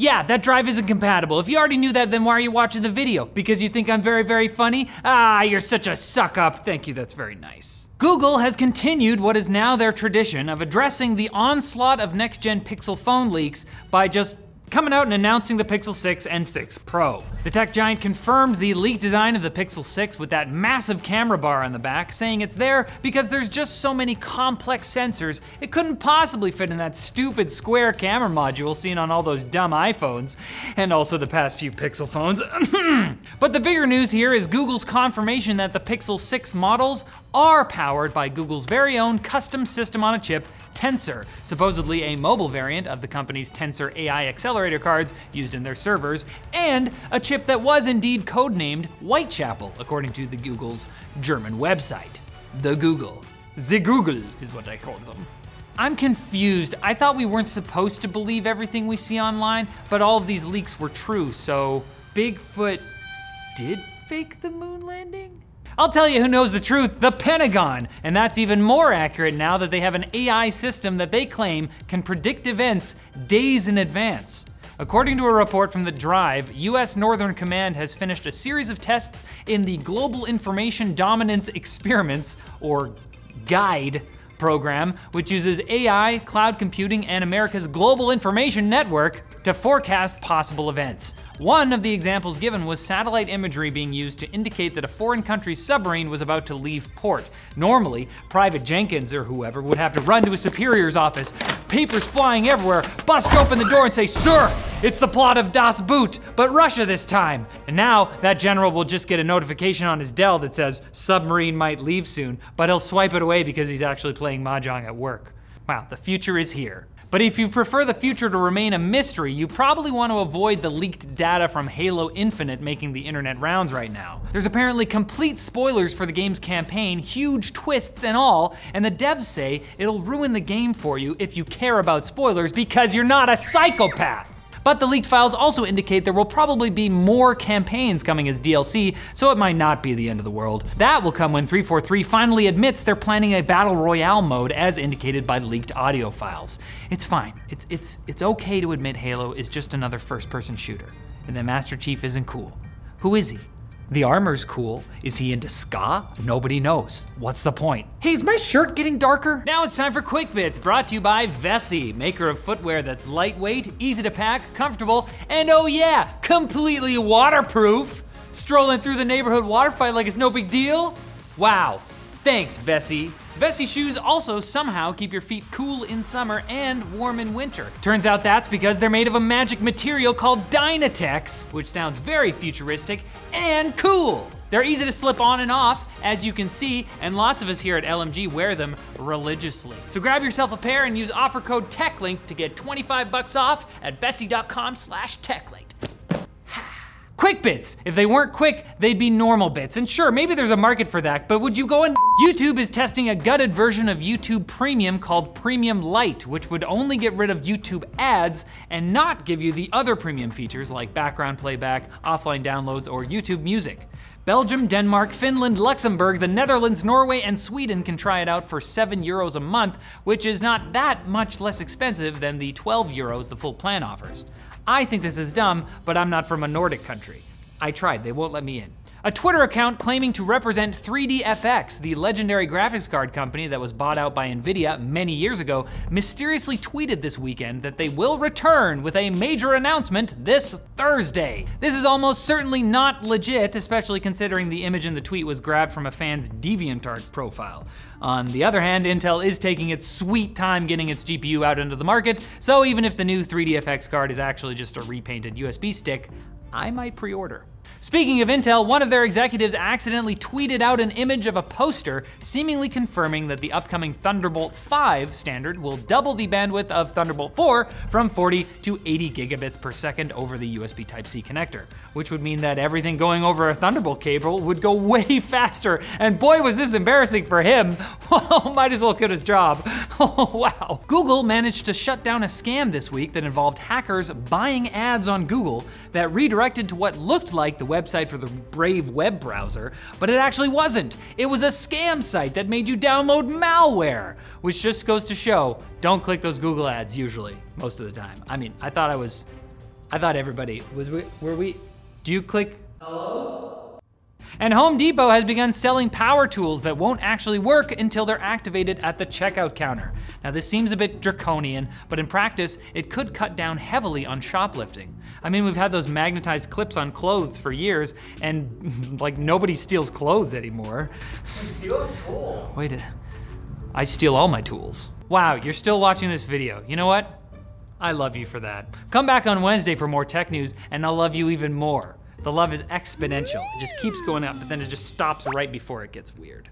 Yeah, that drive isn't compatible. If you already knew that, then why are you watching the video? Because you think I'm very, very funny? Ah, you're such a suck up. Thank you, that's very nice. Google has continued what is now their tradition of addressing the onslaught of next gen Pixel phone leaks by just coming out and announcing the Pixel 6 and 6 Pro. The tech giant confirmed the leaked design of the Pixel 6 with that massive camera bar on the back, saying it's there because there's just so many complex sensors, it couldn't possibly fit in that stupid square camera module seen on all those dumb iPhones, and also the past few Pixel phones. but the bigger news here is Google's confirmation that the Pixel 6 models are powered by Google's very own custom system on a chip, Tensor, supposedly a mobile variant of the company's Tensor AI accelerator cards used in their servers, and a chip that was indeed codenamed Whitechapel, according to the Google's German website. The Google. The Google is what I call them. I'm confused. I thought we weren't supposed to believe everything we see online, but all of these leaks were true, so Bigfoot did fake the moon landing? I'll tell you who knows the truth the Pentagon. And that's even more accurate now that they have an AI system that they claim can predict events days in advance. According to a report from The Drive, US Northern Command has finished a series of tests in the Global Information Dominance Experiments, or GIDE, program, which uses AI, cloud computing, and America's global information network to forecast possible events. One of the examples given was satellite imagery being used to indicate that a foreign country's submarine was about to leave port. Normally, Private Jenkins or whoever would have to run to a superior's office, papers flying everywhere, bust open the door and say, Sir, it's the plot of Das Boot, but Russia this time. And now that general will just get a notification on his Dell that says submarine might leave soon, but he'll swipe it away because he's actually playing Mahjong at work. Wow, the future is here. But if you prefer the future to remain a mystery, you probably want to avoid the leaked data from Halo Infinite making the internet rounds right now. There's apparently complete spoilers for the game's campaign, huge twists and all, and the devs say it'll ruin the game for you if you care about spoilers because you're not a psychopath. But the leaked files also indicate there will probably be more campaigns coming as DLC, so it might not be the end of the world. That will come when 343 finally admits they're planning a battle royale mode as indicated by leaked audio files. It's fine. It's it's it's okay to admit Halo is just another first-person shooter, and that Master Chief isn't cool. Who is he? The armor's cool. Is he into ska? Nobody knows. What's the point? Hey, is my shirt getting darker? Now it's time for Quick Bits, brought to you by Vessi, maker of footwear that's lightweight, easy to pack, comfortable, and oh yeah, completely waterproof. Strolling through the neighborhood water fight like it's no big deal? Wow. Thanks, Vessi. Vessi shoes also somehow keep your feet cool in summer and warm in winter. Turns out that's because they're made of a magic material called Dyma-tex, which sounds very futuristic and cool. They're easy to slip on and off, as you can see, and lots of us here at LMG wear them religiously. So grab yourself a pair and use offer code TechLink to get 25 bucks off at vessi.com slash techlink. Quick bits. If they weren't quick, they'd be normal bits. And sure, maybe there's a market for that, but would you go and YouTube is testing a gutted version of YouTube Premium called Premium Lite, which would only get rid of YouTube ads and not give you the other premium features like background playback, offline downloads, or YouTube music. Belgium, Denmark, Finland, Luxembourg, the Netherlands, Norway, and Sweden can try it out for 7 euros a month, which is not that much less expensive than the 12 euros the full plan offers. I think this is dumb, but I'm not from a Nordic country. I tried, they won't let me in. A Twitter account claiming to represent 3DFX, the legendary graphics card company that was bought out by Nvidia many years ago, mysteriously tweeted this weekend that they will return with a major announcement this Thursday. This is almost certainly not legit, especially considering the image in the tweet was grabbed from a fan's DeviantArt profile. On the other hand, Intel is taking its sweet time getting its GPU out into the market, so even if the new 3DFX card is actually just a repainted USB stick, I might pre-order. Speaking of Intel, one of their executives accidentally tweeted out an image of a poster seemingly confirming that the upcoming Thunderbolt 5 standard will double the bandwidth of Thunderbolt 4 from 40 to 80 gigabits per second over the USB Type-C connector, which would mean that everything going over a Thunderbolt cable would go way faster. And boy, was this embarrassing for him. Well, might as well quit his job. Oh, wow. Google managed to shut down a scam this week that involved hackers buying ads on Google that redirected to what looked like the website for the Brave web browser, but it actually wasn't. It was a scam site that made you download malware, which just goes to show don't click those Google ads usually, most of the time. I mean, I thought I was I thought everybody was we were we do you click hello? And Home Depot has begun selling power tools that won't actually work until they're activated at the checkout counter. Now this seems a bit draconian, but in practice, it could cut down heavily on shoplifting. I mean, we've had those magnetized clips on clothes for years, and like nobody steals clothes anymore. You Steal a tool. Wait, a- I steal all my tools. Wow, you're still watching this video. You know what? I love you for that. Come back on Wednesday for more tech news, and I'll love you even more. The love is exponential. It just keeps going up, but then it just stops right before it gets weird.